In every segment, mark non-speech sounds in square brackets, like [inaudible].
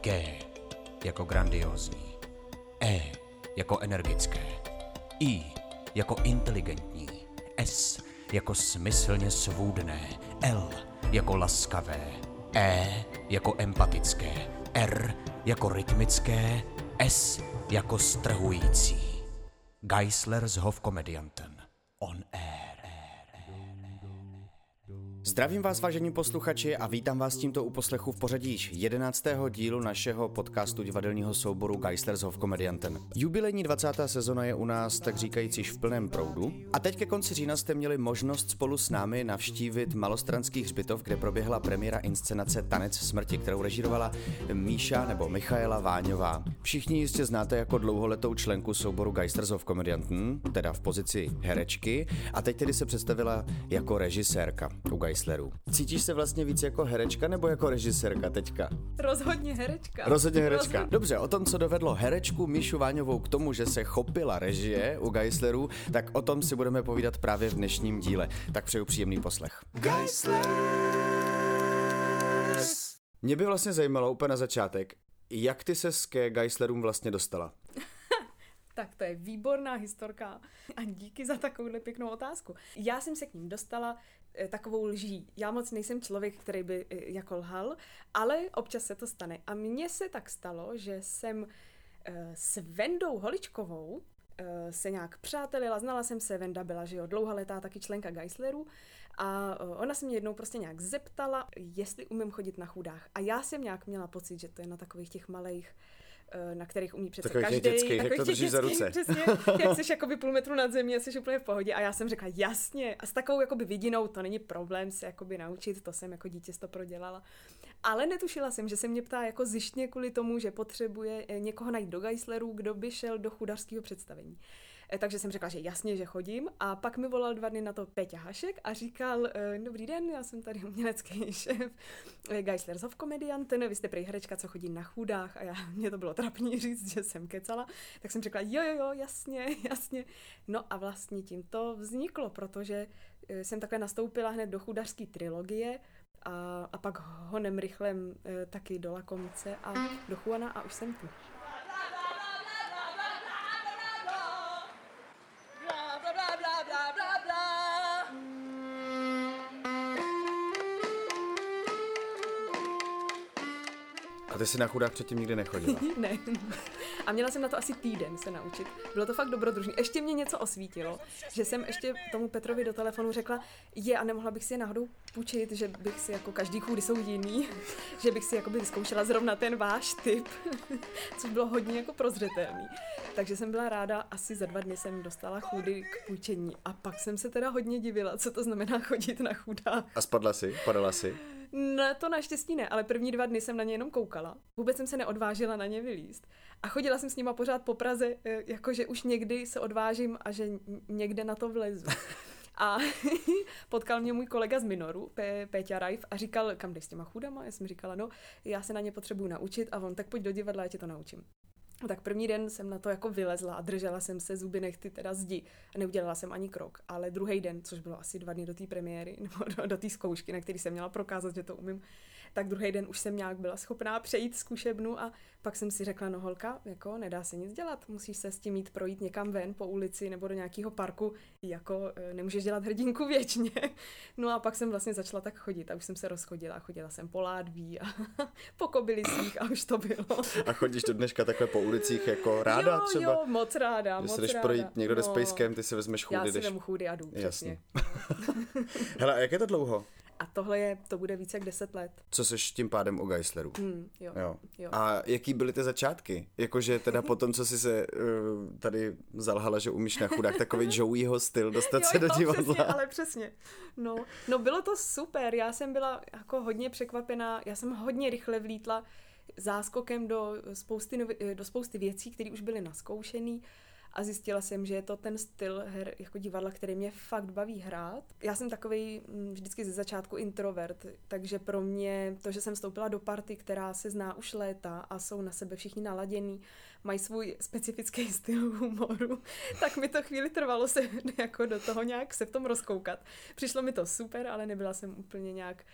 G jako grandiozní, E jako energické, I jako inteligentní, S jako smyslně svůdné, L jako laskavé, E jako empatické, R jako rytmické, S jako strhující. Geisler s Hofkomedianten. On air. Zdravím vás, vážení posluchači, a vítám vás tímto u poslechu v pořadí již 11. dílu našeho podcastu divadelního souboru Geislers of Comedianten. Jubilejní 20. sezona je u nás, tak říkajíc, již v plném proudu. A teď ke konci října jste měli možnost spolu s námi navštívit Malostranský hřbitov, kde proběhla premiéra inscenace Tanec smrti, kterou režírovala Míša nebo Michaela Váňová. Všichni jistě znáte jako dlouholetou členku souboru Geislers of Comedianten, teda v pozici herečky, a teď tedy se představila jako režisérka u Geisler Geislerů. Cítíš se vlastně víc jako herečka nebo jako režisérka teďka? Rozhodně herečka. Rozhodně herečka. Rozhodně. Dobře, o tom, co dovedlo herečku Míšu Váňovou k tomu, že se chopila režie u Geislerů, tak o tom si budeme povídat právě v dnešním díle. Tak přeju příjemný poslech. Geislers! Mě by vlastně zajímalo úplně na začátek, jak ty se ke Geislerům vlastně dostala? Tak to je výborná historka a díky za takovouhle pěknou otázku. Já jsem se k ním dostala Eh, takovou lží. Já moc nejsem člověk, který by eh, jako lhal, ale občas se to stane. A mně se tak stalo, že jsem eh, s Vendou Holičkovou se nějak přátelila, znala jsem se, Venda byla, že jo, dlouhá letá taky členka Geislerů a ona se mě jednou prostě nějak zeptala, jestli umím chodit na chudách. A já jsem nějak měla pocit, že to je na takových těch malých na kterých umí přece takových každý. Dětských, jak to drží za ruce. Přesně, [laughs] jak jsi jakoby půl metru nad zemí a jsi úplně v pohodě. A já jsem řekla, jasně. A s takovou jakoby vidinou to není problém se jakoby naučit, to jsem jako dítě to prodělala. Ale netušila jsem, že se mě ptá jako zjištně kvůli tomu, že potřebuje eh, někoho najít do Geislerů, kdo by šel do chudařského představení. Eh, takže jsem řekla, že jasně, že chodím. A pak mi volal dva dny na to Peťa Hašek a říkal, eh, dobrý den, já jsem tady umělecký [laughs] šéf eh, Geisler's of Comedianten, vy jste prej herečka, co chodí na chudách a já, [laughs] mě to bylo trapný [laughs] říct, že jsem kecala. Tak jsem řekla, jo, jo, jo, jasně, jasně. No a vlastně tím to vzniklo, protože jsem takhle nastoupila hned do chudařské trilogie, a, a pak honem rychlem e, taky do Lakomice a do Chuana a už jsem tu. A ty jsi na chudák předtím nikdy nechodila? [laughs] ne. A měla jsem na to asi týden se naučit. Bylo to fakt dobrodružné. Ještě mě něco osvítilo, že jsem ještě tomu Petrovi do telefonu řekla, je a nemohla bych si je náhodou půjčit, že bych si jako každý chůdy jsou jiný, [laughs] že bych si jako by vyzkoušela zrovna ten váš typ, [laughs] což bylo hodně jako prozřetelný. Takže jsem byla ráda, asi za dva dny jsem dostala chůdy k půjčení a pak jsem se teda hodně divila, co to znamená chodit na chudách. A spadla si? Padala si? Ne, to naštěstí ne, ale první dva dny jsem na ně jenom koukala. Vůbec jsem se neodvážila na ně vylíst. A chodila jsem s nima pořád po Praze, eh, jakože už někdy se odvážím a že někde na to vlezu. A [laughs] potkal mě můj kolega z Minoru, P- Péťa Rajf, a říkal, kam jdeš s těma chudama? Já jsem říkala, no, já se na ně potřebuju naučit a on, tak pojď do divadla, já tě to naučím. Tak první den jsem na to jako vylezla a držela jsem se zuby nechty teda zdi a neudělala jsem ani krok. Ale druhý den, což bylo asi dva dny do té premiéry [laughs] nebo do, do té zkoušky, na který jsem měla prokázat, že to umím, tak druhý den už jsem nějak byla schopná přejít zkušebnu a pak jsem si řekla, no holka, jako nedá se nic dělat, musíš se s tím mít projít někam ven po ulici nebo do nějakého parku, jako e, nemůžeš dělat hrdinku věčně. No a pak jsem vlastně začala tak chodit a už jsem se rozchodila, chodila jsem po ládví a [laughs] po kobylisích a už to bylo. A chodíš do dneška takhle po ulicích jako ráda jo, třeba? Jo, moc ráda, Když moc jdeš ráda. projít někdo no, s pejskem, ty si vezmeš chůdy. Já si jdeš... vemu chůdy a jdu, přesně. [laughs] Hele, a jak je to dlouho? A tohle je, to bude více jak 10 let. Co seš tím pádem o Geisleru? Hmm, jo, jo. jo. A jaký byly ty začátky? Jakože teda po tom, co jsi se uh, tady zalhala, že umíš na chudák, takový Joeyho styl, dostat jo, se do jo, divadla. Přesně, ale přesně. No, no bylo to super, já jsem byla jako hodně překvapená, já jsem hodně rychle vlítla záskokem do spousty, novi, do spousty věcí, které už byly naskoušený a zjistila jsem, že je to ten styl her jako divadla, který mě fakt baví hrát. Já jsem takový mm, vždycky ze začátku introvert, takže pro mě to, že jsem vstoupila do party, která se zná už léta a jsou na sebe všichni naladění, mají svůj specifický [laughs] styl humoru, tak mi to chvíli trvalo se [laughs] jako do toho nějak se v tom rozkoukat. Přišlo mi to super, ale nebyla jsem úplně nějak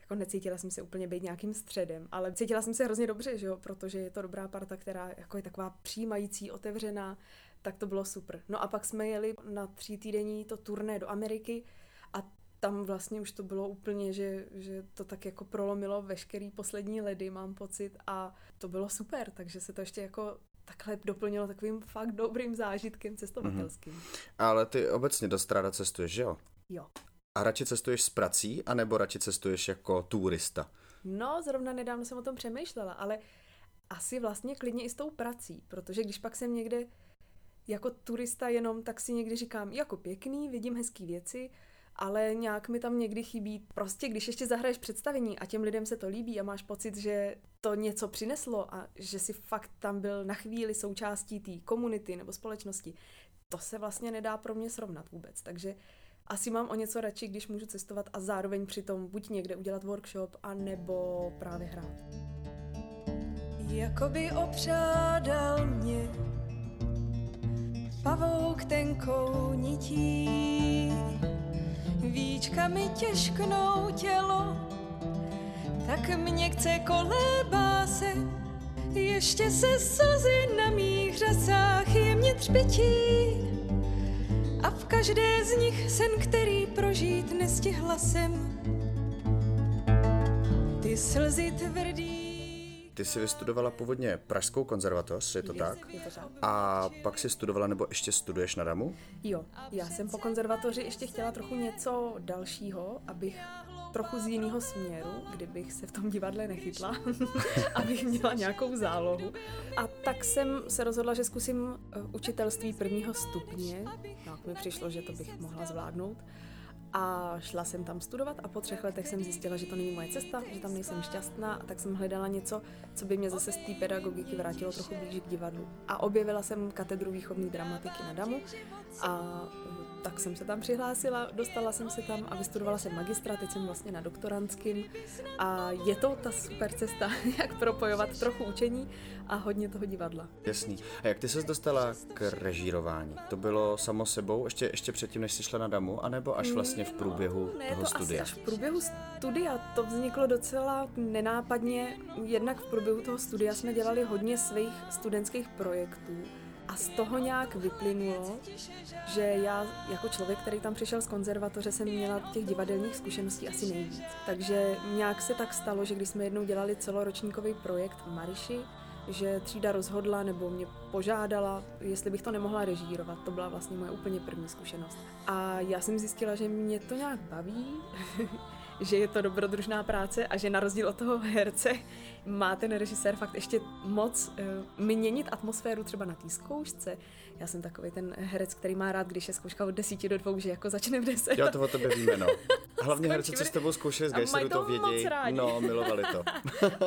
jako necítila jsem se úplně být nějakým středem, ale cítila jsem se hrozně dobře, že jo, protože je to dobrá parta, která jako je taková přijímající, otevřená, tak to bylo super. No a pak jsme jeli na tří týdenní to turné do Ameriky a tam vlastně už to bylo úplně, že, že to tak jako prolomilo veškerý poslední ledy, mám pocit, a to bylo super, takže se to ještě jako takhle doplnilo takovým fakt dobrým zážitkem cestovatelským. Mm-hmm. Ale ty obecně dost ráda cestuješ, že jo? Jo. A radši cestuješ s prací, anebo radši cestuješ jako turista? No, zrovna nedávno jsem o tom přemýšlela, ale asi vlastně klidně i s tou prací, protože když pak jsem někde jako turista jenom, tak si někdy říkám, jako pěkný, vidím hezký věci, ale nějak mi tam někdy chybí. Prostě když ještě zahraješ představení a těm lidem se to líbí a máš pocit, že to něco přineslo a že si fakt tam byl na chvíli součástí té komunity nebo společnosti, to se vlastně nedá pro mě srovnat vůbec. Takže asi mám o něco radši, když můžu cestovat a zároveň přitom buď někde udělat workshop, a nebo právě hrát. Jakoby opřádal mě pavouk tenkou nití, víčkami těžknou tělo, tak mě chce kolébá se, ještě se slzy na mých řasách jemně třpití. A v každé z nich sen, který prožít nestihla jsem, ty slzy tvrdý ty jsi vystudovala původně Pražskou konzervatoř, je to je, tak? Je to tak. A pak si studovala nebo ještě studuješ na Damu? Jo, já jsem po konzervatoři ještě chtěla trochu něco dalšího, abych trochu z jiného směru, kdybych se v tom divadle nechytla, [laughs] abych měla nějakou zálohu. A tak jsem se rozhodla, že zkusím eh, učitelství prvního stupně. Tak mi přišlo, že to bych mohla zvládnout a šla jsem tam studovat a po třech letech jsem zjistila, že to není moje cesta, že tam nejsem šťastná a tak jsem hledala něco, co by mě zase z té pedagogiky vrátilo trochu blíž k divadlu. A objevila jsem katedru výchovní dramatiky na Damu a tak jsem se tam přihlásila, dostala jsem se tam a vystudovala jsem magistra, teď jsem vlastně na doktorantským a je to ta super cesta, [laughs] jak propojovat trochu učení a hodně toho divadla. Jasný. A jak ty ses dostala k režírování? To bylo samo sebou, ještě, ještě předtím, než jsi šla na Damu, anebo až vlastně v průběhu ne, toho to studia? Asi až v průběhu studia. To vzniklo docela nenápadně. Jednak v průběhu toho studia jsme dělali hodně svých studentských projektů a z toho nějak vyplynulo, že já jako člověk, který tam přišel z konzervatoře, jsem měla těch divadelních zkušeností asi nejvíc. Takže nějak se tak stalo, že když jsme jednou dělali celoročníkový projekt v Mariši, že třída rozhodla nebo mě požádala, jestli bych to nemohla režírovat. To byla vlastně moje úplně první zkušenost. A já jsem zjistila, že mě to nějak baví, [laughs] že je to dobrodružná práce a že na rozdíl od toho herce má ten režisér fakt ještě moc uh, měnit atmosféru třeba na té zkoušce. Já jsem takový ten herec, který má rád, když je zkouška od desíti do dvou, že jako začne v deset. Jo, to o tebe víme, no. [laughs] Hlavně herci, co s tebou zkoušeli z Geisleru, to vědí. No, milovali to.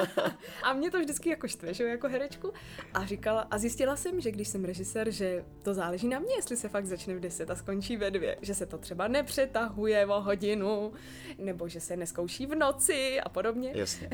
[laughs] a mě to vždycky jako štve, že jako herečku. A říkala, a zjistila jsem, že když jsem režisér, že to záleží na mě, jestli se fakt začne v deset a skončí ve dvě. Že se to třeba nepřetahuje o hodinu, nebo že se neskouší v noci a podobně. Jasně.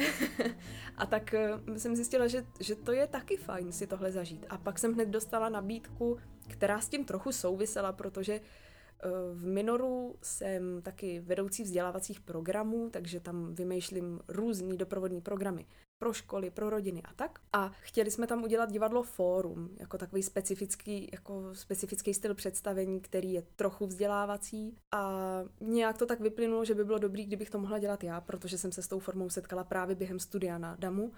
[laughs] a tak uh, jsem zjistila, že, že to je taky fajn si tohle zažít. A pak jsem hned dostala nabídku, která s tím trochu souvisela, protože uh, v Minoru jsem taky vedoucí vzdělávacích programů, takže tam vymýšlím různý doprovodní programy pro školy, pro rodiny a tak. A chtěli jsme tam udělat divadlo Fórum, jako takový specifický, jako specifický styl představení, který je trochu vzdělávací. A nějak to tak vyplynulo, že by bylo dobrý, kdybych to mohla dělat já, protože jsem se s tou formou setkala právě během studia na DAMu.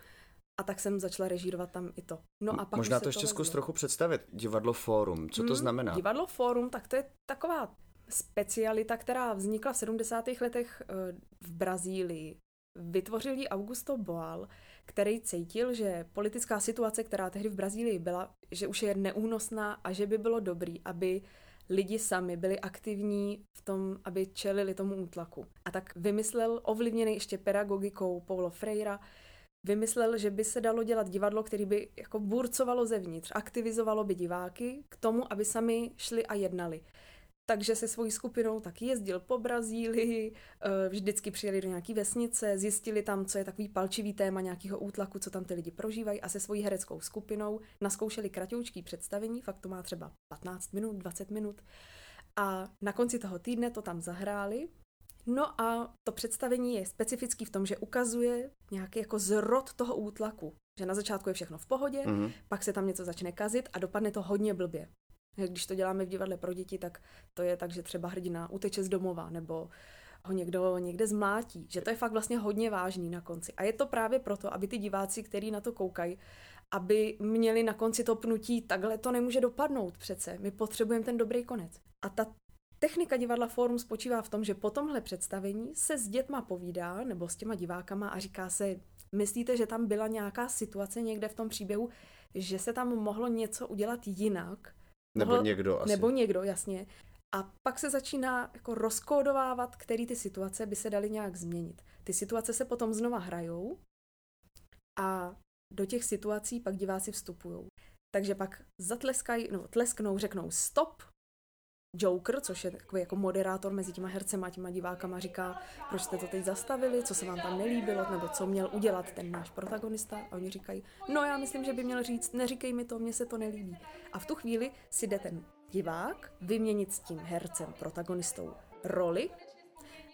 A tak jsem začala režírovat tam i to. No a pak Možná to ještě zkus trochu představit. Divadlo Fórum, co to hmm, znamená? Divadlo Fórum, tak to je taková specialita, která vznikla v 70. letech eh, v Brazílii. Vytvořil ji Augusto Boal, který cítil, že politická situace, která tehdy v Brazílii byla, že už je neúnosná a že by bylo dobrý, aby lidi sami byli aktivní v tom, aby čelili tomu útlaku. A tak vymyslel, ovlivněný ještě pedagogikou Paulo Freira, vymyslel, že by se dalo dělat divadlo, který by jako burcovalo zevnitř, aktivizovalo by diváky k tomu, aby sami šli a jednali. Takže se svojí skupinou taky jezdil po Brazílii, eh, vždycky přijeli do nějaké vesnice, zjistili tam, co je takový palčivý téma nějakého útlaku, co tam ty lidi prožívají a se svojí hereckou skupinou naskoušeli kratoučký představení, fakt to má třeba 15 minut, 20 minut. A na konci toho týdne to tam zahráli No a to představení je specifický v tom, že ukazuje nějaký jako zrod toho útlaku. Že na začátku je všechno v pohodě, mm-hmm. pak se tam něco začne kazit a dopadne to hodně blbě. Když to děláme v divadle pro děti, tak to je tak, že třeba hrdina uteče z domova nebo ho někdo někde zmlátí. Že to je fakt vlastně hodně vážný na konci. A je to právě proto, aby ty diváci, kteří na to koukají, aby měli na konci to pnutí, takhle to nemůže dopadnout přece. My potřebujeme ten dobrý konec. A ta Technika divadla Forum spočívá v tom, že po tomhle představení se s dětma povídá, nebo s těma divákama a říká se, myslíte, že tam byla nějaká situace někde v tom příběhu, že se tam mohlo něco udělat jinak? Nebo mohl, někdo asi. Nebo někdo, jasně. A pak se začíná jako rozkódovávat, který ty situace by se daly nějak změnit. Ty situace se potom znova hrajou a do těch situací pak diváci vstupují. Takže pak zatleskají, no, tlesknou, řeknou stop, Joker, což je takový jako moderátor mezi těma hercema a těma divákama, říká, proč jste to teď zastavili, co se vám tam nelíbilo, nebo co měl udělat ten náš protagonista. A oni říkají, no já myslím, že by měl říct, neříkej mi to, mně se to nelíbí. A v tu chvíli si jde ten divák vyměnit s tím hercem, protagonistou roli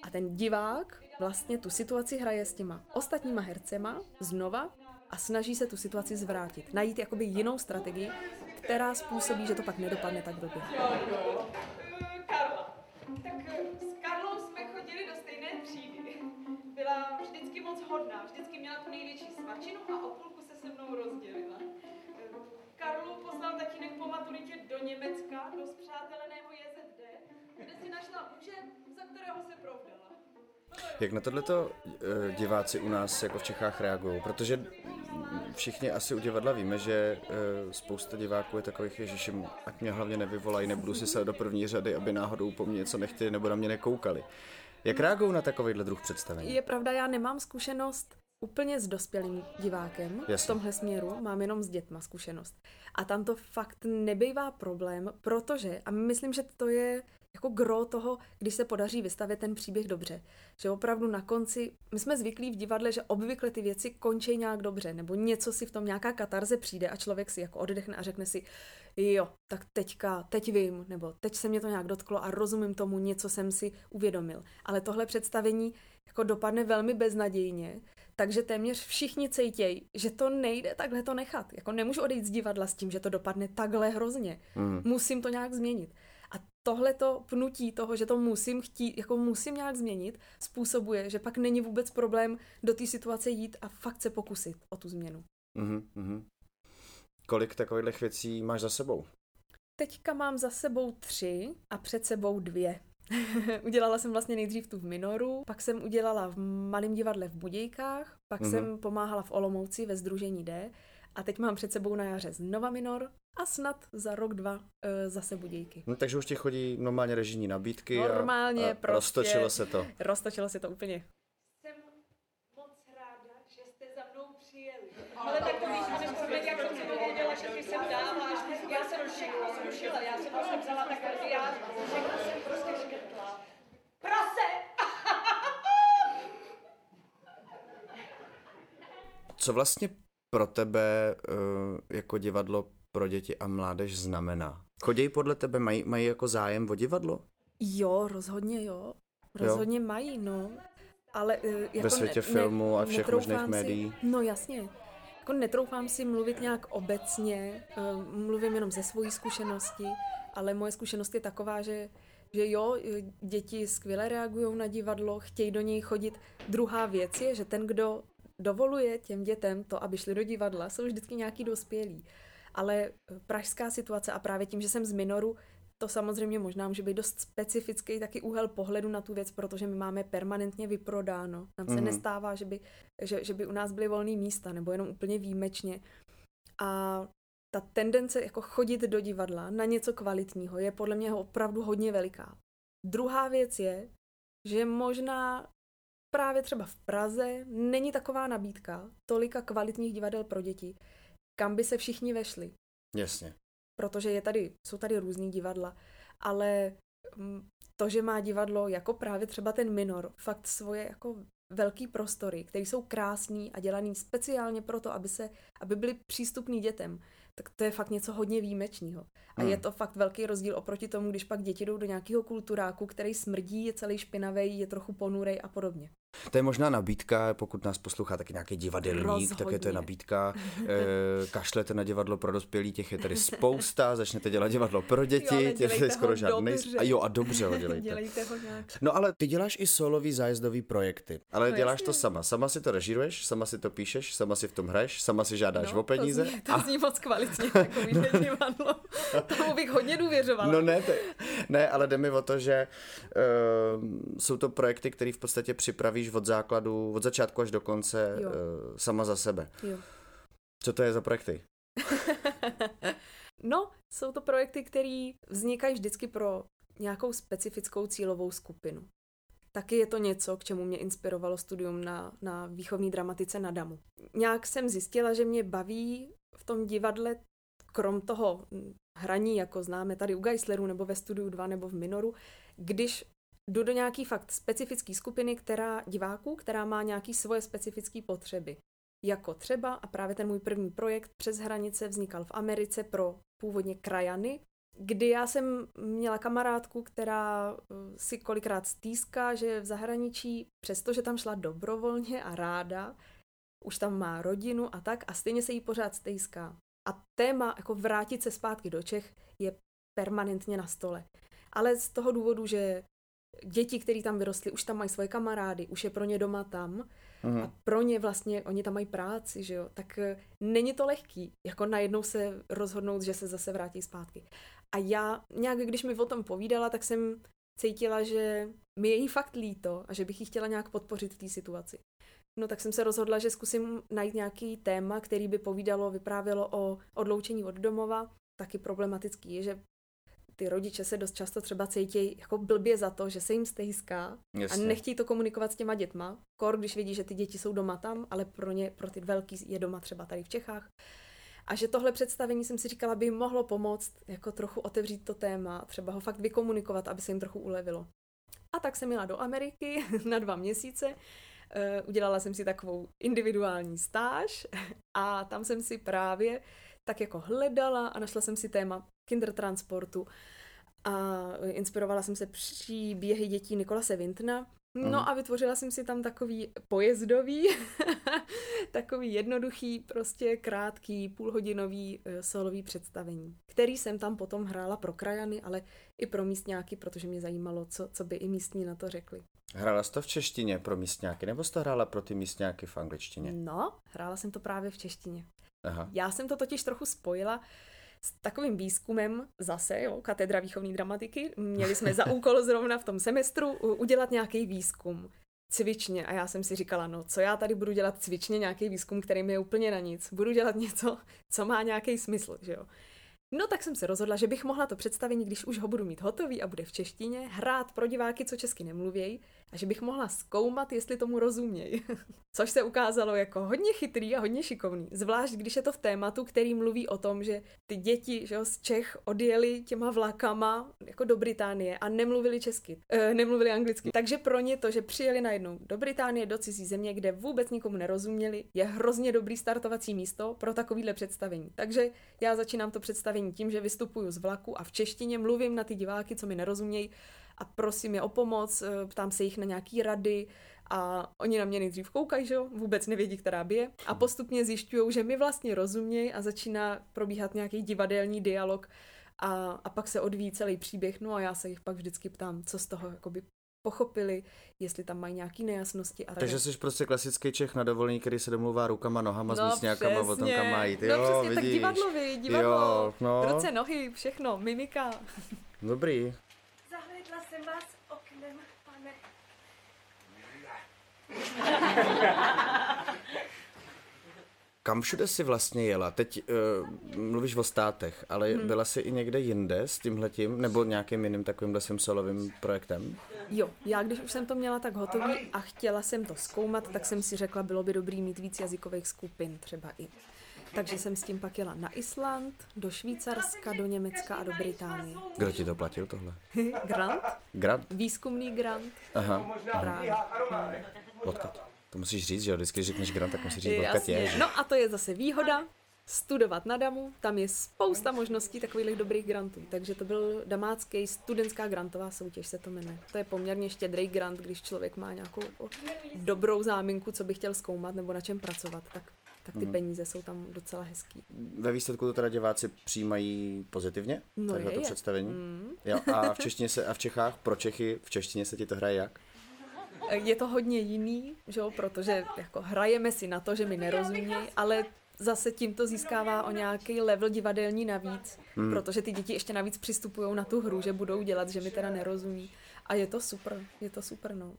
a ten divák vlastně tu situaci hraje s těma ostatníma hercema znova a snaží se tu situaci zvrátit. Najít jakoby jinou strategii, která způsobí, že to pak nedopadne tak blbě. Hodná, vždycky měla tu největší svačinu a o půlku se se mnou rozdělila. Karlu poslal tatínek po maturitě do Německa, do zpřáteleného JZD, kde si našla muže, za kterého se provdala. Jak na tohleto eh, diváci u nás jako v Čechách reagují? Protože všichni asi u divadla víme, že eh, spousta diváků je takových, že ať mě hlavně nevyvolají, nebudu si se do první řady, aby náhodou po mně něco nechtěli nebo na mě nekoukali. Jak reagují na takovýhle druh představení? Je pravda, já nemám zkušenost úplně s dospělým divákem Jasně. v tomhle směru, mám jenom s dětma zkušenost. A tam to fakt nebývá problém, protože, a myslím, že to je jako gro toho, když se podaří vystavit ten příběh dobře. Že opravdu na konci, my jsme zvyklí v divadle, že obvykle ty věci končí nějak dobře, nebo něco si v tom, nějaká katarze přijde a člověk si jako oddechne a řekne si, jo, tak teďka, teď vím, nebo teď se mě to nějak dotklo a rozumím tomu, něco jsem si uvědomil. Ale tohle představení jako dopadne velmi beznadějně, takže téměř všichni cejtějí, že to nejde takhle to nechat. Jako nemůžu odejít z divadla s tím, že to dopadne takhle hrozně. Mm. Musím to nějak změnit. A tohle to pnutí toho, že to musím chtít, jako musím nějak změnit, způsobuje, že pak není vůbec problém do té situace jít a fakt se pokusit o tu změnu. Mm-hmm. Kolik takových věcí máš za sebou? Teďka mám za sebou tři a před sebou dvě. [laughs] udělala jsem vlastně nejdřív tu v Minoru, pak jsem udělala v Malém divadle v Budějkách, pak mm-hmm. jsem pomáhala v Olomouci ve Združení D a teď mám před sebou na jaře znova Minor a snad za rok, dva uh, zase Budějky. No, takže už ti chodí normálně režijní nabídky normálně, a, a prostě roztočilo se to. Roztočilo se to úplně. Jsem moc ráda, že jste za mnou přijeli. Ale tak to víš, že jak jsem to věděla, že ty jsem dáma, já jsem všechno zrušila, já jsem to vzala tak já všechno jsem prostě škrtla. Prase! Co vlastně pro tebe uh, jako divadlo pro děti a mládež znamená? Chodí podle tebe, mají, mají jako zájem o divadlo? Jo, rozhodně jo. Rozhodně jo? mají, no. Ale uh, jako Ve světě ne, filmu a všech možných si, médií? No jasně. Jako netroufám si mluvit nějak obecně, uh, mluvím jenom ze svojí zkušenosti, ale moje zkušenost je taková, že že jo, děti skvěle reagují na divadlo, chtějí do něj chodit. Druhá věc je, že ten, kdo dovoluje těm dětem to, aby šli do divadla, jsou vždycky nějaký dospělí. Ale eh, pražská situace a právě tím, že jsem z Minoru, to samozřejmě možná může být dost specifický taky úhel pohledu na tu věc, protože my máme permanentně vyprodáno. Nám se mm-hmm. nestává, že by, že, že by u nás byly volné místa, nebo jenom úplně výjimečně. A ta tendence jako chodit do divadla na něco kvalitního je podle mě opravdu hodně veliká. Druhá věc je, že možná právě třeba v Praze není taková nabídka tolika kvalitních divadel pro děti, kam by se všichni vešli. Jasně. Protože je tady, jsou tady různý divadla, ale mm, to, že má divadlo jako právě třeba ten minor, fakt svoje jako velký prostory, které jsou krásný a dělaný speciálně proto, aby, se, aby byly přístupný dětem, tak to je fakt něco hodně výjimečného. A hmm. je to fakt velký rozdíl oproti tomu, když pak děti jdou do nějakého kulturáku, který smrdí, je celý špinavý, je trochu ponurej a podobně. To je možná nabídka, pokud nás poslouchá taky nějaký divadelník, Rozhodně. tak je to je nabídka. [laughs] E, kašlete na divadlo pro dospělí, těch je tady spousta, [laughs] začnete dělat divadlo pro děti, jo, těch je skoro žádný. A jo, a dobře ho dělejte. [laughs] dělejte ho nějak. No ale ty děláš i solový zájezdový projekty, ale no, děláš jasně. to sama. Sama si to režíruješ, sama si to píšeš, sama si v tom hraješ, sama si žádáš no, o peníze. To zní, to zní a... moc kvalitně, takový no. divadlo. Tomu bych hodně důvěřovala. No ne, te, ne, ale jde mi o to, že uh, jsou to projekty, které v podstatě připravíš od základu, od začátku až do konce uh, sama za sebe. Jo. Co to je za projekty? [laughs] no, jsou to projekty, které vznikají vždycky pro nějakou specifickou cílovou skupinu. Taky je to něco, k čemu mě inspirovalo studium na, na výchovní dramatice na Damu. Nějak jsem zjistila, že mě baví v tom divadle, krom toho hraní, jako známe tady u Geisleru nebo ve studiu 2 nebo v Minoru, když jdu do nějaký fakt specifické skupiny, která diváků, která má nějaký svoje specifické potřeby. Jako třeba, a právě ten můj první projekt přes hranice vznikal v Americe pro původně krajany, kdy já jsem měla kamarádku, která eh, si kolikrát stýská, že v zahraničí, přestože tam šla dobrovolně a ráda, už tam má rodinu a tak, a stejně se jí pořád stýská. A téma jako vrátit se zpátky do Čech je permanentně na stole. Ale z toho důvodu, že děti, které tam vyrostly, už tam mají svoje kamarády, už je pro ně doma tam mm. a pro ně vlastně, oni tam mají práci, že jo, tak eh, není to lehký, jako najednou se rozhodnout, že se zase vrátí zpátky. A já nějak, když mi o tom povídala, tak jsem cítila, že mi je jí fakt líto a že bych ji chtěla nějak podpořit v té situaci. No tak jsem se rozhodla, že zkusím najít nějaký téma, který by povídalo, vyprávělo o odloučení od domova. Taky problematický je, že ty rodiče se dost často třeba cítí jako blbě za to, že se jim stejská a nechtějí to komunikovat s těma dětma. Kor, když vidí, že ty děti jsou doma tam, ale pro ně, pro ty velký je doma třeba tady v Čechách. A že tohle představení jsem si říkala, by jim mohlo pomoct jako trochu otevřít to téma, třeba ho fakt vykomunikovat, aby se jim trochu ulevilo. A tak jsem jela do Ameriky [laughs] na dva měsíce Uh, udělala jsem si takovou individuální stáž [laughs] a tam jsem si právě tak jako hledala a našla jsem si téma kindertransportu a inspirovala jsem se příběhy dětí Nikolase Vintna. No mm. a vytvořila jsem si tam takový pojezdový, [laughs] takový jednoduchý, prostě krátký, půlhodinový uh, solový představení, který jsem tam potom hrála pro krajany, ale i pro místňáky, protože mě zajímalo, co, co by i místní na to řekli. Hrála jsi to v češtině pro místňáky, nebo jsi to hrála pro ty místňáky v angličtině? No, hrála jsem to právě v češtině. Aha. Já jsem to totiž trochu spojila s takovým výzkumem zase, jo, katedra výchovní dramatiky. Měli jsme za úkol zrovna v tom semestru udělat nějaký výzkum cvičně a já jsem si říkala, no co já tady budu dělat cvičně nějaký výzkum, který mi je úplně na nic. Budu dělat něco, co má nějaký smysl, že jo. No tak jsem se rozhodla, že bych mohla to představení, když už ho budu mít hotový a bude v češtině, hrát pro diváky, co česky nemluvějí, a že bych mohla zkoumat, jestli tomu rozumějí. [laughs] Což se ukázalo jako hodně chytrý a hodně šikovný. Zvlášť, když je to v tématu, který mluví o tom, že ty děti že jo, z Čech odjeli těma vlakama jako do Británie a nemluvili česky, e, nemluvili anglicky. Takže pro ně to, že přijeli najednou do Británie, do cizí země, kde vůbec nikomu nerozuměli, je hrozně dobrý startovací místo pro takovýhle představení. Takže já začínám to představení tím, že vystupuju z vlaku a v češtině mluvím na ty diváky, co mi nerozumějí a prosím je o pomoc, eh, ptám se jich na nějaký rady a oni na mě nejdřív koukají, že jo, vůbec nevědí, která by je a postupně zjišťují, že mi vlastně rozumějí a začíná probíhat nějaký divadelní dialog a, a pak se odvíjí celý příběh, no a já se jich pak vždycky ptám, co z toho jakoby pochopili, jestli tam mají nějaké nejasnosti. A Takže jsi prostě klasický Čech na dovolení, který se domluvá rukama, nohama, no, s místňákama o tom, kam má jít. No, jo, přesně, vidíš. tak divadlový, divadlo, jo, no. ruce, nohy, všechno, mimika. Dobrý. Zahledla jsem vás oknem, pane. Kam všude jsi vlastně jela? Teď uh, mluvíš o státech, ale hmm. byla jsi i někde jinde s tímhletím, nebo nějakým jiným takovýmhle svým solovým projektem? Jo, já když už jsem to měla tak hotový a chtěla jsem to zkoumat, tak jsem si řekla, bylo by dobrý mít víc jazykových skupin třeba i. Takže jsem s tím pak jela na Island, do Švýcarska, do Německa a do Británie. Kdo ti to platil tohle? [laughs] grant. Grant? Výzkumný grant. Aha. Právě. Odkud? To musíš říct, že jo? Vždycky, když řekneš grant, tak musíš říct, odkud je. Že? No a to je zase výhoda studovat na DAMu, tam je spousta možností takových dobrých grantů. Takže to byl damácký studentská grantová soutěž, se to jmenuje. To je poměrně štědrý grant, když člověk má nějakou dobrou záminku, co by chtěl zkoumat nebo na čem pracovat, tak, tak ty peníze jsou tam docela hezký. Ve výsledku to teda diváci přijímají pozitivně? No je, to je. představení? Mm. Jo, a v [laughs] češtině se, a v Čechách, pro Čechy, v češtině se ti to hraje jak? Je to hodně jiný, že jo, protože jako hrajeme si na to, že mi nerozumí, ale zase tím to získává o nějaký level divadelní navíc, hmm. protože ty děti ještě navíc přistupují na tu hru, že budou dělat, že mi teda nerozumí. A je to super, je to super, no.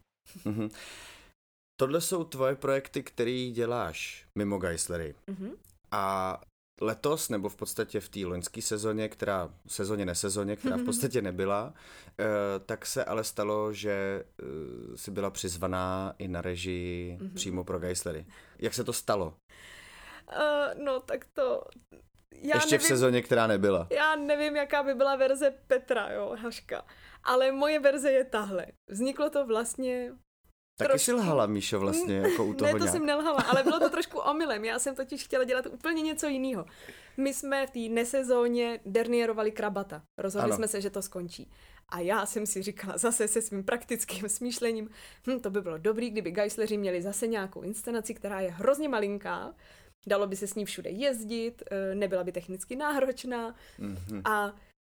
Mhm. Tohle jsou tvoje projekty, které děláš mimo Geislery. Mhm. A letos, nebo v podstatě v té loňské sezóně, která, sezóně, nesezóně, která v podstatě nebyla, eh, tak se ale stalo, že eh, jsi byla přizvaná i na režii Mhm. přímo pro Geislery. Jak se to stalo? Uh, no, tak to... Já Ještě v nevím, sezóně, která nebyla. Já nevím, jaká by byla verze Petra, jo, Haška. Ale moje verze je tahle. Vzniklo to vlastně Taky trošku- si lhala, Míšo, vlastně, jako u toho ne, to nějak. jsem nelhala, ale bylo to [laughs] trošku omylem. Já jsem totiž chtěla dělat úplně něco jiného. My jsme v té nesezóně dernierovali krabata. Rozhodli Ano. jsme se, že to skončí. A já jsem si říkala zase se svým praktickým smýšlením, hm, to by bylo dobrý, kdyby Geisleri měli zase nějakou inscenaci, která je hrozně malinká, dalo by se s ní všude jezdit, eh, nebyla by technicky náročná Mhm. a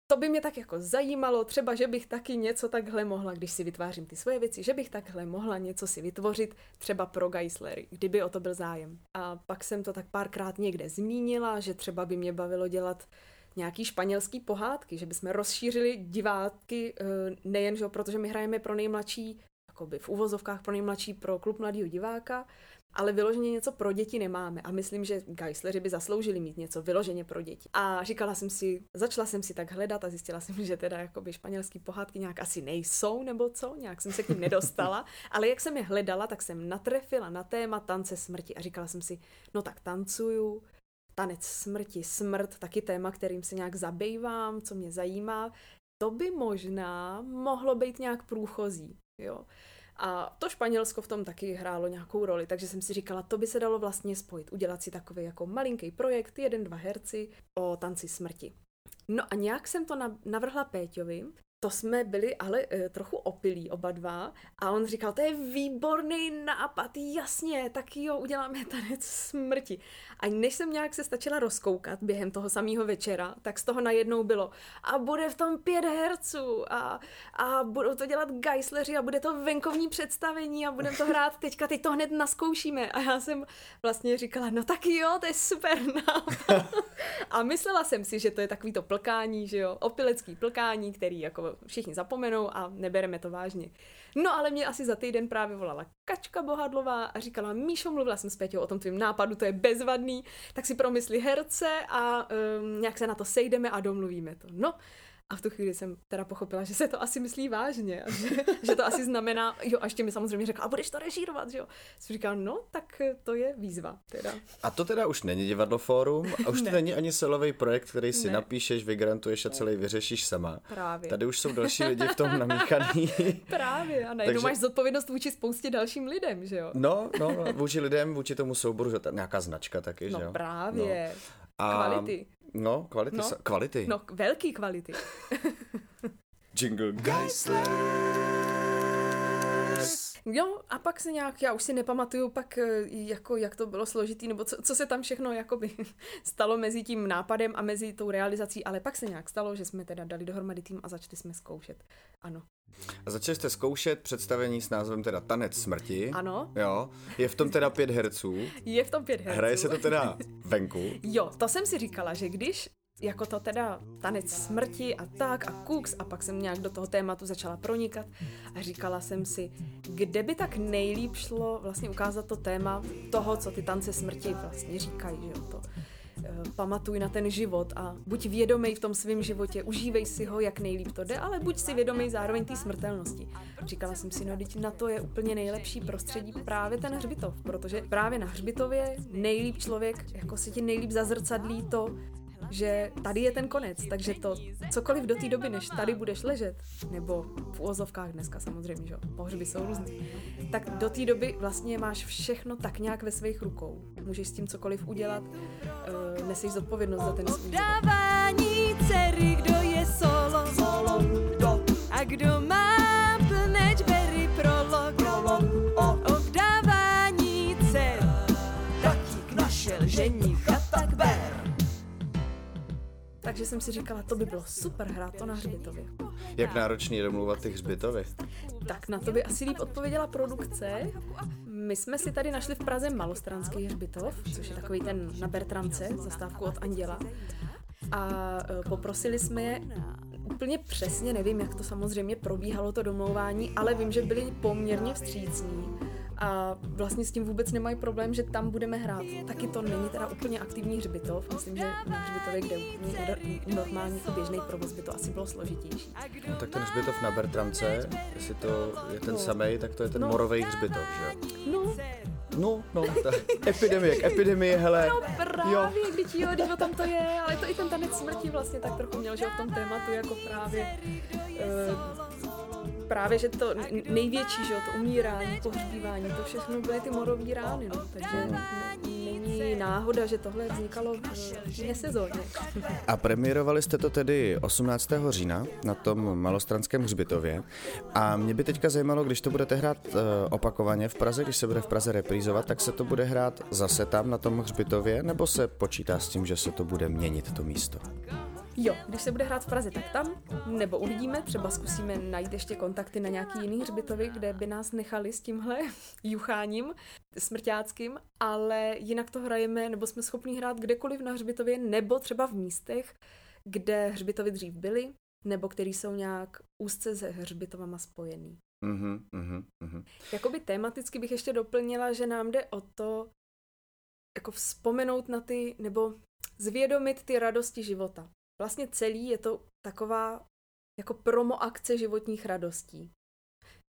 to by mě tak jako zajímalo, třeba, že bych taky něco takhle mohla, když si vytvářím ty svoje věci, že bych takhle mohla něco si vytvořit, třeba pro Geislery, kdyby o to byl zájem. A pak jsem to tak párkrát někde zmínila, že třeba by mě bavilo dělat nějaký španělský pohádky, že bychom rozšířili diváky eh, nejen, že, jo, protože my hrajeme pro nejmladší, jakoby v uvozovkách pro nejmladší, pro klub mladého diváka, ale vyloženě něco pro děti nemáme. A myslím, že Geisleri by zasloužili mít něco vyloženě pro děti. A říkala jsem si, začala jsem si tak hledat a zjistila jsem, že teda jakoby španělský pohádky nějak asi nejsou nebo co, nějak jsem se k ním nedostala, [laughs] ale jak jsem je hledala, tak jsem natrefila na téma tance smrti. A říkala jsem si, no tak tancuju, tanec smrti, smrt, taky téma, kterým se nějak zabývám, co mě zajímá, to by možná mohlo být nějak průchozí, jo. A to Španělsko v tom taky hrálo nějakou roli, takže jsem si říkala, to by se dalo vlastně spojit, udělat si takový jako malinký projekt, jeden, dva herci o tanci smrti. No a nějak jsem to na- navrhla Péťovi, to jsme byli ale e, trochu opilí oba dva a on říkal, to je výborný nápad, jasně, tak jo, uděláme tanec smrti. A než jsem nějak se stačila rozkoukat během toho samého večera, tak z toho najednou bylo a bude v tom pět herců a, a budou to dělat geisleři a bude to venkovní představení a budeme to hrát teďka, teď to hned naskoušíme. A já jsem vlastně říkala, no tak jo, to je super nápad. A myslela jsem si, že to je takový to plkání, že jo, opilecký plkání, který jako všichni zapomenou a nebereme to vážně. No ale mě asi za týden právě volala Kačka Bohadlová a říkala, Míšo, mluvila jsem s Péťou o tom tvým nápadu, to je bezvadný, tak si promysli herce a um, nějak se na to sejdeme a domluvíme to. No, a v tu chvíli jsem teda pochopila, že se to asi myslí vážně, a že, že to asi znamená, jo, a ještě mi samozřejmě řekla, a budeš to režírovat, že jo. Jsem říkala, no, tak to je výzva, teda. A to teda už není divadlo fórum, a už to Ne. není ani solový projekt, který si Ne. napíšeš, vygrantuješ a celý vyřešíš sama. Právě. Tady už jsou další lidi v tom [laughs] namíchaný. Právě, a najednou Takže- máš zodpovědnost vůči spoustě dalším lidem, že jo. No, no, no, vůči lidem, vůči tomu souboru, že ta nějaká značka taky, že jo? No právě. A, Kvality. No, kvality. No. Kvality. No, velký kvality. [laughs] Jingle Geisler. Jo, a pak se nějak, já už si nepamatuju pak, eh, jako, jak to bylo složitý, nebo co, co se tam všechno jakoby [laughs] stalo mezi tím nápadem a mezi tou realizací, ale pak se nějak stalo, že jsme teda dali dohromady tým a začali jsme zkoušet. Ano. A začali jste zkoušet představení s názvem teda Tanec smrti. Ano, Jo, je v tom teda pět herců. je v tom pět herců. Hraje se to teda [laughs] venku. Jo, to jsem si říkala, že když jako to teda tanec smrti a tak a kuks a pak jsem nějak do toho tématu začala pronikat a říkala jsem si, kde by tak nejlíp šlo vlastně ukázat to téma toho, co ty tance smrti vlastně říkají, že jo, to eh, pamatuj na ten život a buď vědomý v tom svém životě, užívej si ho, jak nejlíp to jde, ale buď si vědomý zároveň té smrtelnosti. Říkala jsem si, no teď na to je úplně nejlepší prostředí právě ten hřbitov, protože právě na hřbitově nejlíp člověk, jako si ti nejlíp zazrcadlí to, že tady je ten konec, takže to cokoliv do té doby, než tady budeš ležet, nebo v úvozovkách dneska samozřejmě, že pohřby jsou různý, tak do té doby vlastně máš všechno tak nějak ve svých rukou. Můžeš s tím cokoliv udělat, uh, neseš zodpovědnost za ten svůj dcery, kdo je solo, solo, kdo? A kdo má dvery prolog, Takže jsem si říkala, to by bylo super hrát to na hřbitově. Jak náročný je domluvat ty hřbitovy? Tak na to by asi líp odpověděla produkce. My jsme si tady našli v Praze malostranský hřbitov, což je takový ten na Bertramce, zastávku od Anděla. A e, poprosili jsme je úplně přesně, nevím, jak to samozřejmě probíhalo to domlouvání, ale vím, že byli poměrně vstřícní a vlastně s tím vůbec nemají problém, že tam budeme hrát. Taky to není teda úplně aktivní hřbitov, myslím, že na hřbitově, kde normální běžný provoz, by to asi bylo složitější. No, tak ten hřbitov na Bertramce, jestli to je ten No. samej, tak to je ten No. morovej hřbitov, že jo? No, No, no, ta epidemie, k epidemii, hele. No právě, když jo, když o tom to je, ale to i ten tanec smrti vlastně tak trochu měl, že jo, v tom tématu jako právě uh, právě, že to největší, že to umírání, pohřbívání, to všechno byly ty morový rány, no, takže n- není náhoda, že tohle vznikalo v jiné sezóně. A premiérovali jste to tedy 18. října na tom malostranském hřbitově. A mě by teďka zajímalo, když to budete hrát uh, opakovaně v Praze, když se bude v Praze reprízovat, tak se to bude hrát zase tam na tom hřbitově, nebo se počítá s tím, že se to bude měnit to místo? Jo, když se bude hrát v Praze, tak tam, nebo uvidíme, třeba zkusíme najít ještě kontakty na nějaký jiný hřbitovy, kde by nás nechali s tímhle [laughs] jucháním smrťáckým, ale jinak to hrajeme, nebo jsme schopni hrát kdekoliv na hřbitově, nebo třeba v místech, kde hřbitovy dřív byly, nebo který jsou nějak úzce se hřbitovama spojený. Mhm, mhm, mhm. Jakoby tematicky bych ještě doplnila, že nám jde o to, jako vzpomenout na ty, nebo zvědomit ty radosti života. Vlastně celý je to taková jako promo akce životních radostí,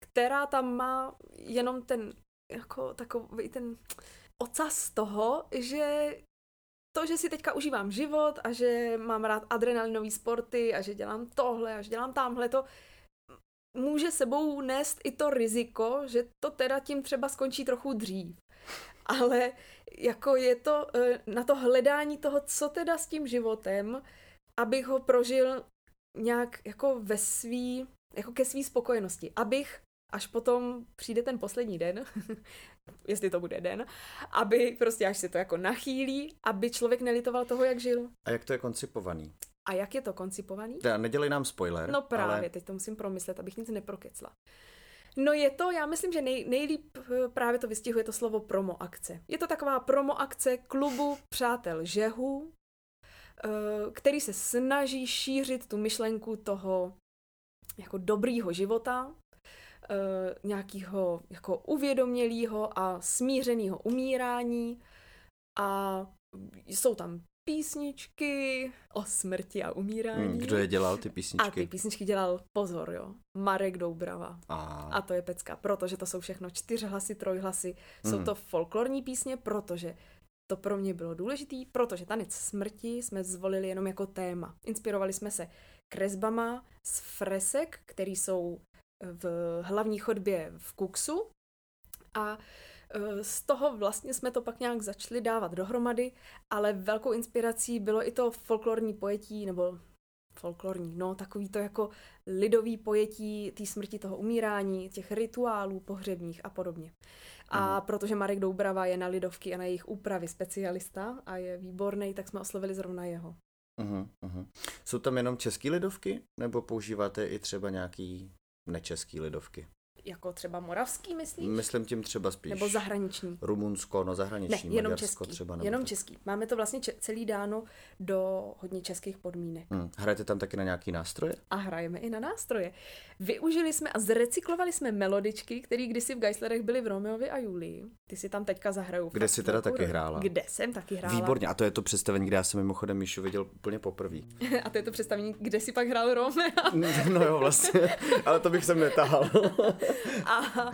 která tam má jenom ten, jako takový ten ocas toho, že to, že si teďka užívám život a že mám rád adrenalinové sporty a že dělám tohle a že dělám tamhle to, může sebou nést i to riziko, že to teda tím třeba skončí trochu dřív. Ale jako je to eh, na to hledání toho, co teda s tím životem, abych ho prožil nějak jako ve svý, jako ke svý spokojenosti. Abych, až potom přijde ten poslední den, [laughs] jestli to bude den, aby prostě až se to jako nachýlí, aby člověk nelitoval toho, jak žil. A jak to je koncipovaný? A jak je to koncipovaný? Teda nedělej nám spoiler, No právě, ale teď to musím promyslet, abych nic neprokecla. No je to, já myslím, že nej, nejlíp eh, právě to vystihuje to slovo promo akce. Je to taková promo akce klubu Přátel Žehu, eh, který se snaží šířit tu myšlenku toho jako dobrýho života, eh, nějakého jako uvědomělého a smířeného umírání a jsou tam písničky o smrti a umírání. hm, kdo je dělal ty A ty písničky? písničky dělal, pozor jo, Marek Doubrava. A, A to je pecka, protože to jsou všechno čtyřhlasy, trojhlasy. Jsou Mhm. to folklorní písně, protože to pro mě bylo důležitý, protože tanec smrti jsme zvolili jenom jako téma. Inspirovali jsme se kresbama z fresek, které jsou v hlavní chodbě v Kuksu a e, z toho vlastně jsme to pak nějak začali dávat dohromady, ale velkou inspirací bylo i to folklorní pojetí, nebo folklorní, no takový to jako lidový pojetí té smrti, toho umírání, těch rituálů pohřebních a podobně. A protože Marek Doubrava je na lidovky a na jejich úpravy specialista a je výborný, tak jsme oslovili zrovna jeho. uh-huh, uh-huh. Jsou tam jenom český lidovky, nebo používáte i třeba nějaký nečeský lidovky? Jako třeba moravský, myslíš? Myslím tím třeba spíš Nebo zahraniční? Rumunsko, no Ne, zahraniční, jenom Maďarsko český. třeba. Nebo jenom tak. český. Máme to vlastně če- celý dáno do hodně českých podmínek. Hm. Hrajete tam taky na nějaký nástroje? A hrajeme i na nástroje. Využili jsme a zrecyklovali jsme melodičky, které kdysi v Geislerech byly v Romeovi a Julii. Ty si tam teďka zahrajou. Kde jsi teda taky hrála? Kde jsem taky hrála. Výborně, a to je to představení, kde já jsem mimochodem Míšu viděl úplně poprvé. [laughs] A to je to představení, kde si pak hrál Romeo. [laughs] no jo, vlastně, ale to bych sem netahal. [laughs] [laughs] a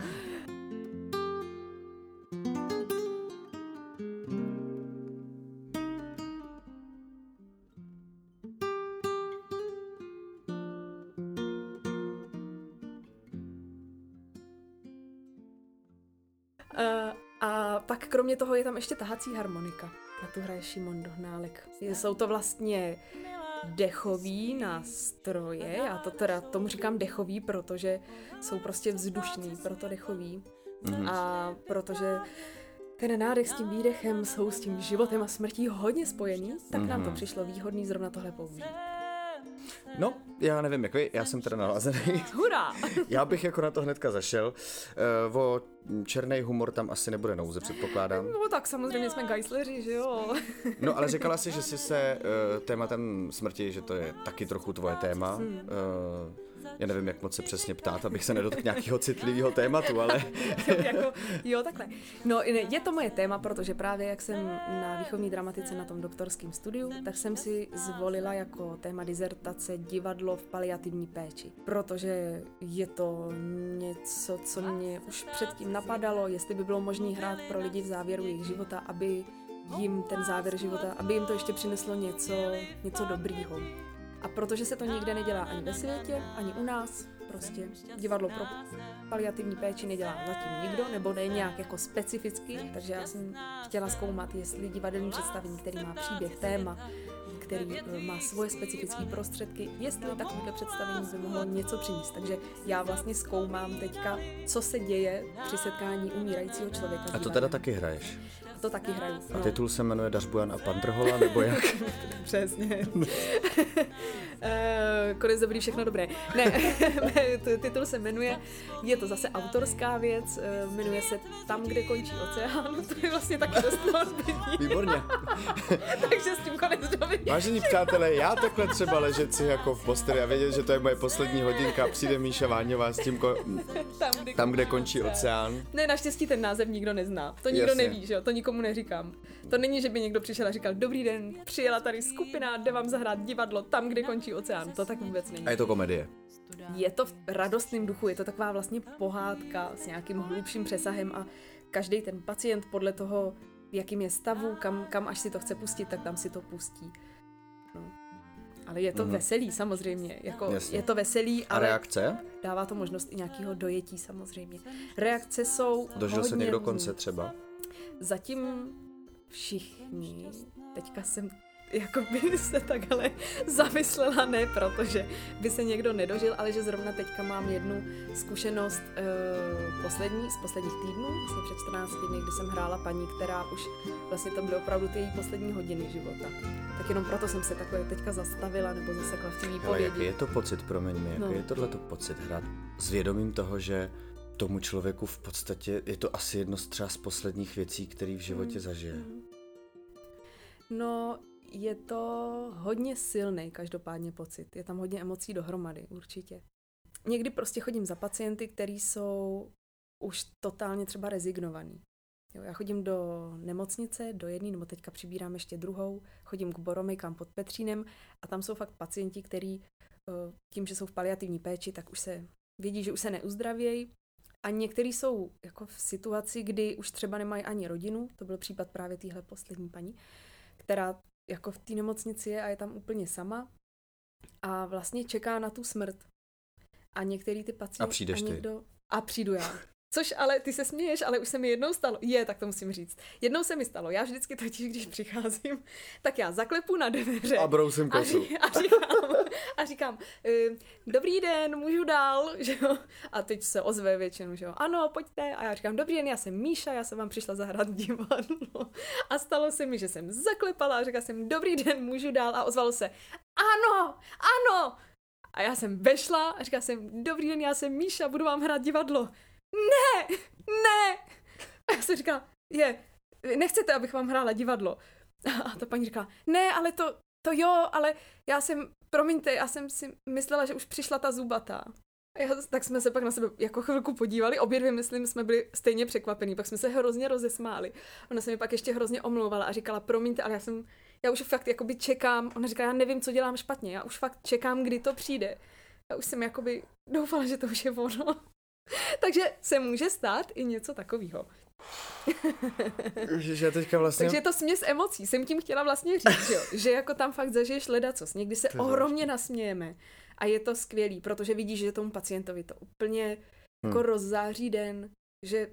A pak kromě toho je tam ještě tahací harmonika. Na tu hraje Šimon Dohnálek. Jsou to vlastně dechový nástroje, já to teda tomu říkám dechový, protože jsou prostě vzdušný, proto dechový. Mm. A protože ten nádech s tím výdechem jsou s tím životem a smrtí hodně spojený, tak mm. nám to mhm. přišlo výhodný zrovna tohle použít. No, já nevím, jak vy, já jsem teda nalazený. [laughs] Hurá! já bych jako na to hnedka zašel. Uh, o černý humor tam asi nebude nouze, předpokládám. No tak samozřejmě jsme gajsleři, že jo? no ale říkala jsi, že jsi se uh, tématem smrti, že to je taky trochu tvoje téma. Hmm. Uh, já nevím, jak moc se přesně ptát, abych se nedotkl nějakého citlivého tématu, ale... [laughs] jako, jo, takhle. No, je to moje téma, protože právě jak jsem na výchovní dramatice na tom doktorském studiu, tak jsem si zvolila jako téma dizertace divadlo v paliativní péči, protože je to něco, co mě už předtím napadalo, jestli by bylo možné hrát pro lidi v závěru jejich života, aby jim ten závěr života, aby jim to ještě přineslo něco, něco dobrýho. A protože se to nikde nedělá ani ve světě, ani u nás, prostě divadlo pro paliativní péči nedělá zatím nikdo, nebo ne nějak jako specificky, takže já jsem chtěla zkoumat, jestli divadelní představení, který má příběh, téma, který eh, má svoje specifické prostředky, jestli takovéhle představení by mohlo něco přinést. Takže já vlastně zkoumám teďka, co se děje při setkání umírajícího člověka. A to teda taky hraješ? To taky hraju. No. A titul se jmenuje Dařbujan a Pandrhola, nebo jak? [laughs] Přesně. uh, [laughs] konec dobrý, všechno dobré. Ne, [laughs] titul se jmenuje, je to zase autorská věc, uh, jmenuje se Tam, kde končí oceán. To je vlastně taky dost Výborně. Takže s tím konec dobrý. Vážení přátelé, já takhle třeba ležet si jako v posteli a vědět, že to je moje poslední hodinka, přijde Míša Váňová s tím, ko- tam, kde, tam, kde končí oceán. Ne, naštěstí ten název nikdo nezná. To nikdo Jasně. neví, že jo? To nikomu neříkám. To není, že by někdo přišel a říkal, dobrý den, přijela tady skupina, jde vám zahrát divadlo tam, kde končí oceán. To tak vůbec není. A je to komedie. Je to v radostném duchu, je to taková vlastně pohádka s nějakým hlubším přesahem a každý ten pacient podle toho, v jakým je stavu, kam, kam až si to chce pustit, tak tam si to pustí. No. Ale je to mm-hmm. veselý samozřejmě, jako Jasně. je to veselý, ale... A reakce? Dává to možnost i nějakého dojetí samozřejmě. Reakce jsou Dožil se někdo konce třeba? Zatím všichni, teďka jsem jako by se takhle zamyslela, ne protože by se někdo nedožil, ale že zrovna teďka mám jednu zkušenost uh, poslední, z posledních týdnů, vlastně před 14 dny, kdy jsem hrála paní, která už vlastně to byly opravdu ty její poslední hodiny života. Tak jenom proto jsem se takhle teďka zastavila nebo zasekla v té výpovědi. Ale jaký je to pocit, promiň mi, jaký no. je tohle pocit hrát s vědomím toho, že tomu člověku v podstatě je to asi jedno z třeba z posledních věcí, který v životě mm. zažije. Mm. No, je to hodně silný každopádně pocit. Je tam hodně emocí dohromady, určitě. Někdy prostě chodím za pacienty, kteří jsou už totálně třeba rezignovaný. Jo, já chodím do nemocnice, do jedné, nebo teďka přibírám ještě druhou, chodím k Boromejkám pod Petřínem a tam jsou fakt pacienti, kteří eh, tím, že jsou v paliativní péči, tak už se vědí, že už se neuzdravějí a někteří jsou jako v situaci, kdy už třeba nemají ani rodinu, to byl případ právě téhle poslední paní, která jako v té nemocnici je a je tam úplně sama a vlastně čeká na tu smrt. A některý ty pacienti... A přijdeš a někdo, ty. A přijdu já. Což ale ty se směješ, ale už se mi jednou stalo. Je, tak to musím říct. Jednou se mi stalo. Já vždycky totiž, když přicházím, tak já zaklepu na dveře. A brousím kosu. A, a říkám, [laughs] a říkám uh, dobrý den, můžu dál, [laughs] že jo? A teď se ozve většinou, že jo? Ano, pojďte. A já říkám, dobrý den, já jsem Míša, já jsem vám přišla zahrát divadlo. A stalo se mi, že jsem zaklepala a řekla jsem, dobrý den, můžu dál. A ozvalo se, ano, ano. A já jsem vešla a říkala jsem, dobrý den, já jsem Míša, budu vám hrát divadlo ne, ne. A já jsem říkala, je, nechcete, abych vám hrála divadlo. A ta paní říkala, ne, ale to, to jo, ale já jsem, promiňte, já jsem si myslela, že už přišla ta zubatá. A já, tak jsme se pak na sebe jako chvilku podívali, obě dvě, myslím, jsme byli stejně překvapení, pak jsme se hrozně rozesmáli. Ona se mi pak ještě hrozně omlouvala a říkala, promiňte, ale já jsem, já už fakt jakoby čekám, ona říká, já nevím, co dělám špatně, já už fakt čekám, kdy to přijde. Já už jsem jakoby doufala, že to už je ono. [laughs] Takže se může stát i něco takového. Že teďka vlastně... Takže je to směs emocí. Jsem tím chtěla vlastně říct, že, jo? že jako tam fakt zažiješ ledacos. Někdy se ohromně nasmějeme a je to skvělý, protože vidíš, že tomu pacientovi to úplně jako hmm. jako rozzáří den, že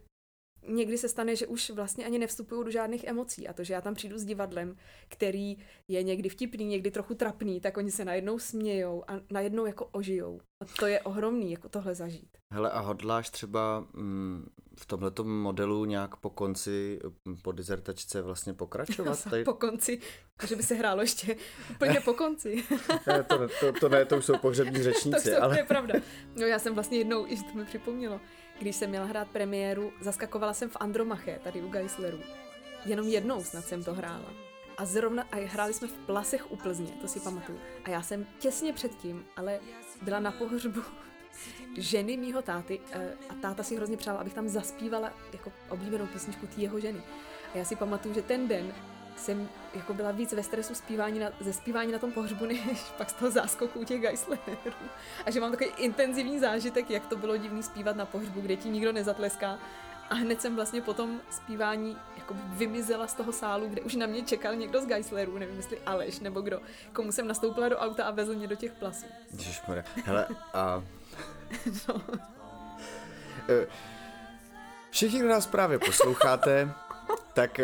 někdy se stane, že už vlastně ani nevstupuju do žádných emocí a to, že já tam přijdu s divadlem, který je někdy vtipný, někdy trochu trapný, tak oni se najednou smějou a najednou jako ožijou. A to je ohromný, jako tohle zažít. Hele, a hodláš třeba mm, v tomto modelu nějak po konci, mm, po dizertačce vlastně pokračovat? [laughs] Tady... po konci, že by se hrálo ještě úplně po konci. [laughs] ne, to, to, to ne, to už jsou pohřební [laughs] řečníci. to, ale... to je pravda. No já jsem vlastně jednou, i to mi připomnělo, když jsem měla hrát premiéru, zaskakovala jsem v Andromache, tady u Geislerů. Jenom jednou snad jsem to hrála. A zrovna, a hráli jsme v Plasech u Plzně, to si pamatuju. A já jsem těsně předtím, ale byla na pohřbu [laughs] ženy mýho táty eh, a táta si hrozně přál, abych tam zaspívala jako oblíbenou písničku té jeho ženy. A já si pamatuju, že ten den jsem jako byla víc ve stresu zpívání na, ze zpívání na tom pohřbu, [laughs] než pak z toho záskoku těch Geislerů. A že mám takový intenzivní zážitek, jak to bylo divný zpívat na pohřbu, kde ti nikdo nezatleská. A hned jsem vlastně po tom zpívání jako vymizela z toho sálu, kde už na mě čekal někdo z Geislerů, nevím jestli Aleš nebo kdo, komu jsem nastoupila do auta a vezl mě do těch plasů. Ježišmarja. Hele, a... [laughs] no. Všichni, kdo nás právě posloucháte, tak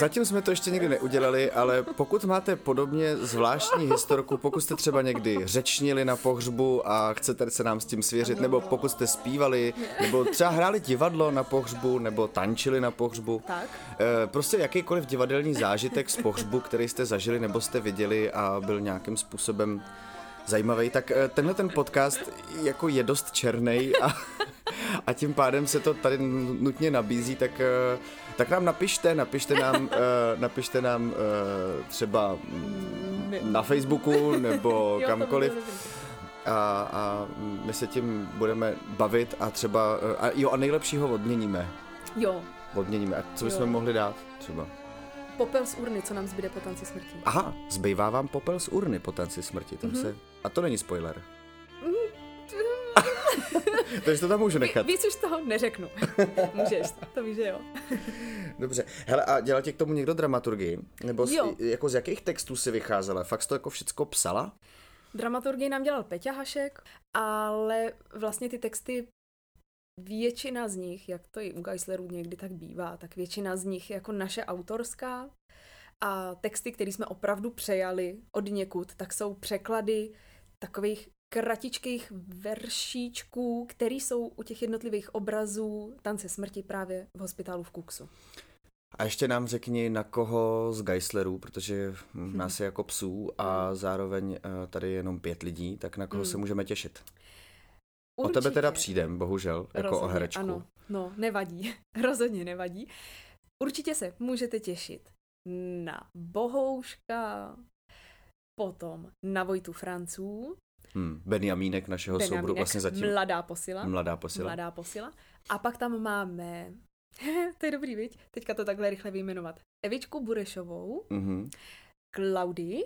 Zatím jsme to ještě nikdy neudělali, ale pokud máte podobně zvláštní historku, pokud jste třeba někdy řečnili na pohřbu a chcete se nám s tím svěřit, nebo pokud jste zpívali, nebo třeba hráli divadlo na pohřbu, nebo tančili na pohřbu, tak. prostě jakýkoliv divadelní zážitek z pohřbu, který jste zažili nebo jste viděli a byl nějakým způsobem zajímavý, tak tenhle ten podcast jako je dost černý a, a tím pádem se to tady nutně nabízí, tak tak nám napište, napište nám, uh, [laughs] napište nám uh, třeba na Facebooku nebo [laughs] jo, kamkoliv. A, a my se tím budeme bavit a třeba, uh, a jo, a nejlepšího odměníme. Jo. Odměníme. A co bychom jo. mohli dát třeba? Popel z urny, co nám zbyde po tanci smrti. Aha, zbývá vám popel z urny po tanci smrti. Tam mm-hmm. se... A to není spoiler. [laughs] Takže to tam můžu nechat. Víc už toho neřeknu. [laughs] Můžeš, to víš, že jo. Dobře. Hele, a dělal ti k tomu někdo dramaturgii? Nebo z, jako z jakých textů si vycházela? Fakt to jako všecko psala? Dramaturgii nám dělal Peťa Hašek, ale vlastně ty texty většina z nich, jak to i u Geislerů někdy tak bývá, tak většina z nich je jako naše autorská a texty, které jsme opravdu přejali od někud, tak jsou překlady takových kratičkých veršíčků, které jsou u těch jednotlivých obrazů Tance smrti právě v hospitálu v Kuksu. A ještě nám řekni, na koho z Geislerů, protože hmm. nás je jako psů a zároveň eh, tady je jenom pět lidí, tak na koho hmm. se můžeme těšit? Určitě. O tebe teda přijdem, bohužel, jako Rozhodně, o herečku. Ano, no, nevadí. [laughs] Rozhodně nevadí. Určitě se můžete těšit na Bohouška, potom na Vojtu Franců, Hmm, Benjamínek našeho Benjamínek, souboru vlastně zatím. Mladá posila. Mladá posila. Mladá posila. A pak tam máme, [laughs] to je dobrý, viď? Teďka to takhle rychle vyjmenovat. Evičku Burešovou, mm-hmm. Klaudii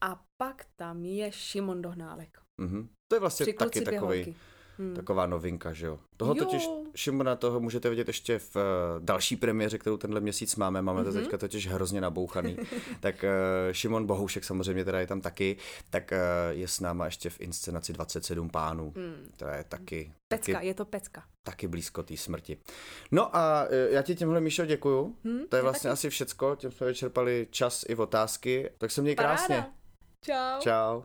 a pak tam je Šimon Dohnálek. Mm-hmm. To je vlastně taky takový Hmm. Taková novinka, že jo. Toho jo. totiž, Šimona, toho můžete vidět ještě v uh, další premiéře, kterou tenhle měsíc máme. Máme mm-hmm. to mhm. teďka totiž hrozně nabouchaný. [laughs] tak uh, Šimon Bohoušek samozřejmě teda je tam taky, tak uh, je s náma ještě v inscenaci 27 pánů. Hmm. To je taky... Pecka, taky, je to pecka. Taky blízko té smrti. No a uh, já ti tímhle, Míšo, děkuju. Hmm, to je vlastně taky. asi všecko. Tím jsme vyčerpali čas i otázky. Tak se měj krásně. Čau. Čau.